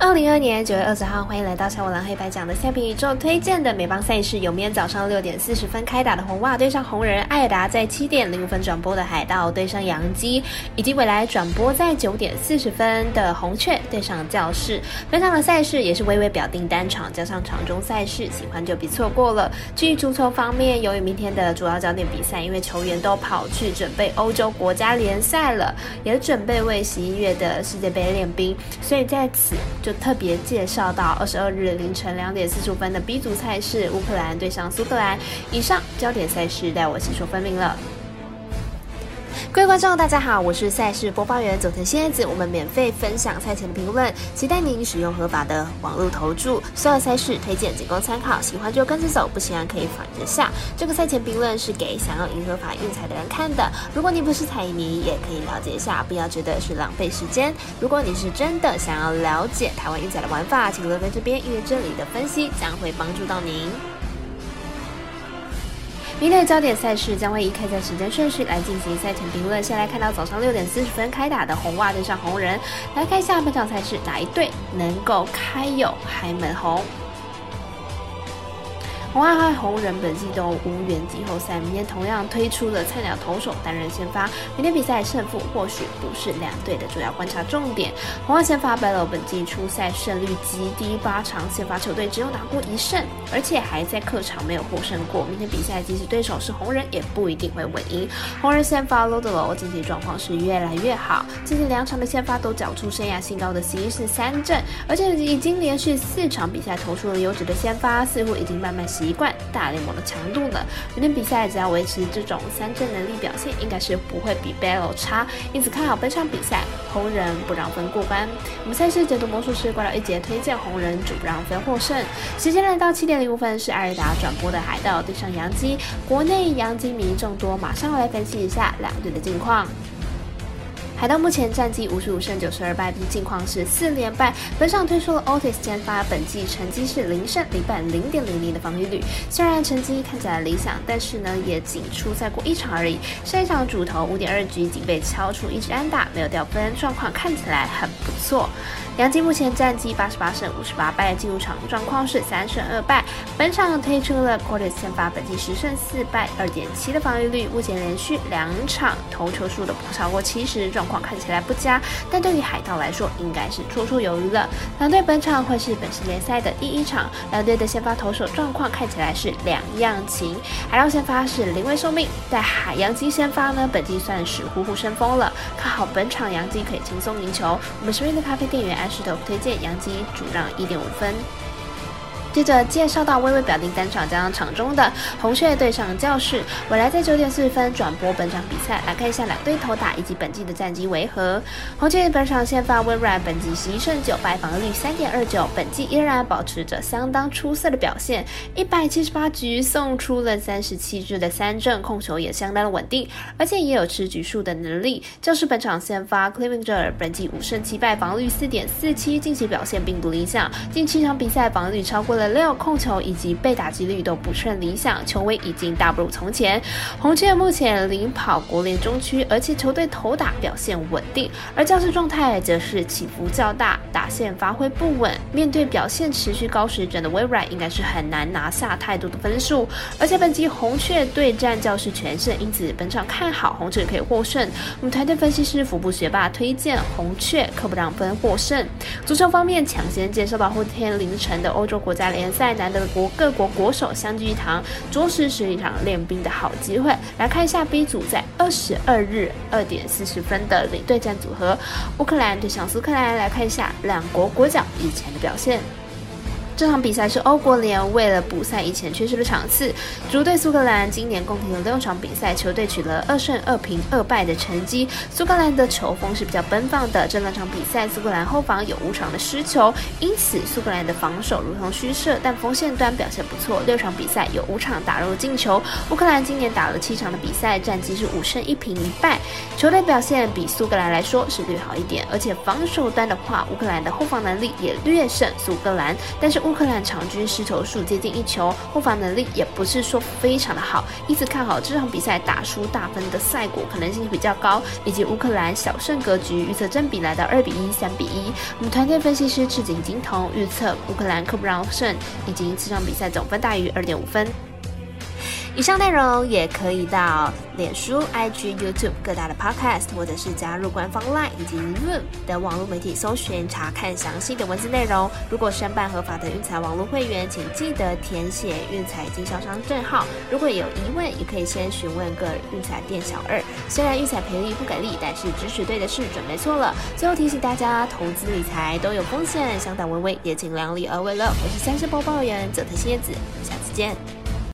二零二年九月二十号，欢迎来到小五郎黑白奖的赛评宇宙推荐的美邦赛事。有明天早上六点四十分开打的红袜对上红人，艾达在七点零五分转播的海盗对上洋基，以及未来转播在九点四十分的红雀对上教室。本场的赛事也是微微表定单场，加上场中赛事，喜欢就别错过了。至于足球方面，由于明天的主要焦点比赛，因为球员都跑去准备欧洲国家联赛了，也准备为十一月的世界杯练兵，所以在此。就特别介绍到二十二日凌晨两点四十五分的 B 组赛事，乌克兰对上苏格兰。以上焦点赛事带我细说分明了。各位观众，大家好，我是赛事播报员佐藤仙子。我们免费分享赛前评论，期待您使用合法的网络投注。所有赛事推荐仅供参考，喜欢就跟着走，不喜欢可以反着下。这个赛前评论是给想要赢合法运彩的人看的。如果你不是彩迷，也可以了解一下，不要觉得是浪费时间。如果你是真的想要了解台湾运彩的玩法，请留在这边，因为这里的分析将会帮助到您。明天的焦点赛事将会以开赛时间顺序来进行赛前评论。先来看到早上六点四十分开打的红袜对上红人，来看下半场赛事哪一队能够开有开门红。红袜和红人本季都无缘季后赛，明天同样推出了菜鸟投手担任先发。明天比赛胜负或许不是两队的主要观察重点。红袜先发 Bello 本季初赛胜率极低，八场先发球队只有拿过一胜，而且还在客场没有获胜过。明天比赛即使对手是红人，也不一定会稳赢。红人先发 l o d l o 近期状况是越来越好，近期两场的先发都缴出生涯新高的十一胜三振，而且已经连续四场比赛投出了优质的先发，似乎已经慢慢。习惯大联盟的强度了。明天比赛只要维持这种三振能力表现，应该是不会比 Bello 差。因此看好本场比赛红人不让分过关。我们赛事解读魔术师挂了一节推荐红人主不让分获胜。时间来到七点零五分，是艾瑞达转播的海盗对上洋基。国内洋基迷众多，马上来分析一下两队的近况。海盗目前战绩五十五胜九十二败，近况是四连败。本场推出了 Otis 先发，本季成绩是零胜零败零点零零的防御率。虽然成绩看起来理想，但是呢也仅出赛过一场而已。上一场主投五点二局，仅被敲出一支安打，没有掉分，状况看起来很不错。杨基目前战绩八十八胜五十八败，进入场状况是三胜二败。本场推出了 Otis 先发，本季十胜四败二点七的防御率，目前连续两场投球数都不超过七十，状。况看起来不佳，但对于海盗来说，应该是绰绰有余了。两队本场会是本系联赛的第一场，两队的先发投手状况看起来是两样情。海盗先发是临危受命，在海洋基先发呢，本季算是虎虎生风了。看好本场洋基可以轻松赢球。我们身边的咖啡店员安石头推荐洋基主让一点五分。接着介绍到微微表定单场加上场中的红雀对上教室，未来在九点四十分转播本场比赛，来看一下两队投打以及本季的战绩为何。红雀本场先发微软，本季十一胜九败，防率三点二九，本季依然保持着相当出色的表现，一百七十八局送出了三十七支的三振，控球也相当的稳定，而且也有吃局数的能力。教室本场先发 Clevenger，本季五胜七败，防率四点四七，近期表现并不理想，近七场比赛防御率超过。了六控球以及被打击率都不甚理想，球威已经大不如从前。红雀目前领跑国联中区，而且球队投打表现稳定，而教室状态则是起伏较大，打线发挥不稳。面对表现持续高水准的微软，应该是很难拿下太多的分数。而且本季红雀对战教室全胜，因此本场看好红雀可以获胜。我们团队分析师福部学霸推荐红雀可不让分获胜。足球方面，抢先介绍到后天凌晨的欧洲国家。联赛难得国各国国手相聚一堂，着实是一场练兵的好机会。来看一下 B 组在二十二日二点四十分的领队战组合，乌克兰对上苏克兰。来看一下两国国脚以前的表现。这场比赛是欧国联为了补赛以前缺失的场次。主队苏格兰今年共踢了六场比赛，球队取得二胜二平二败的成绩。苏格兰的球风是比较奔放的，这两场比赛苏格兰后防有五场的失球，因此苏格兰的防守如同虚设，但锋线端表现不错，六场比赛有五场打入进球。乌克兰今年打了七场的比赛，战绩是五胜一平一败，球队表现比苏格兰来说是略好一点，而且防守端的话，乌克兰的后防能力也略胜苏格兰，但是。乌克兰场均失球数接近一球，后防能力也不是说非常的好，因此看好这场比赛打输大分的赛果可能性比较高，以及乌克兰小胜格局预测正比来到二比一、三比一。我们团队分析师赤井金童预测乌克兰克布朗胜，以及这场比赛总分大于二点五分。以上内容也可以到脸书、IG、YouTube 各大的 Podcast，或者是加入官方 Line 以及 Room 的网络媒体搜寻查看详细的文字内容。如果申办合法的运彩网络会员，请记得填写运彩经销商证号。如果有疑问，也可以先询问各运彩店小二。虽然运彩赔率不给力，但是支持对的事准没错了。最后提醒大家，投资理财都有风险，相当微微，也请量力而为了。我是三十播报员泽特蝎子，下次见。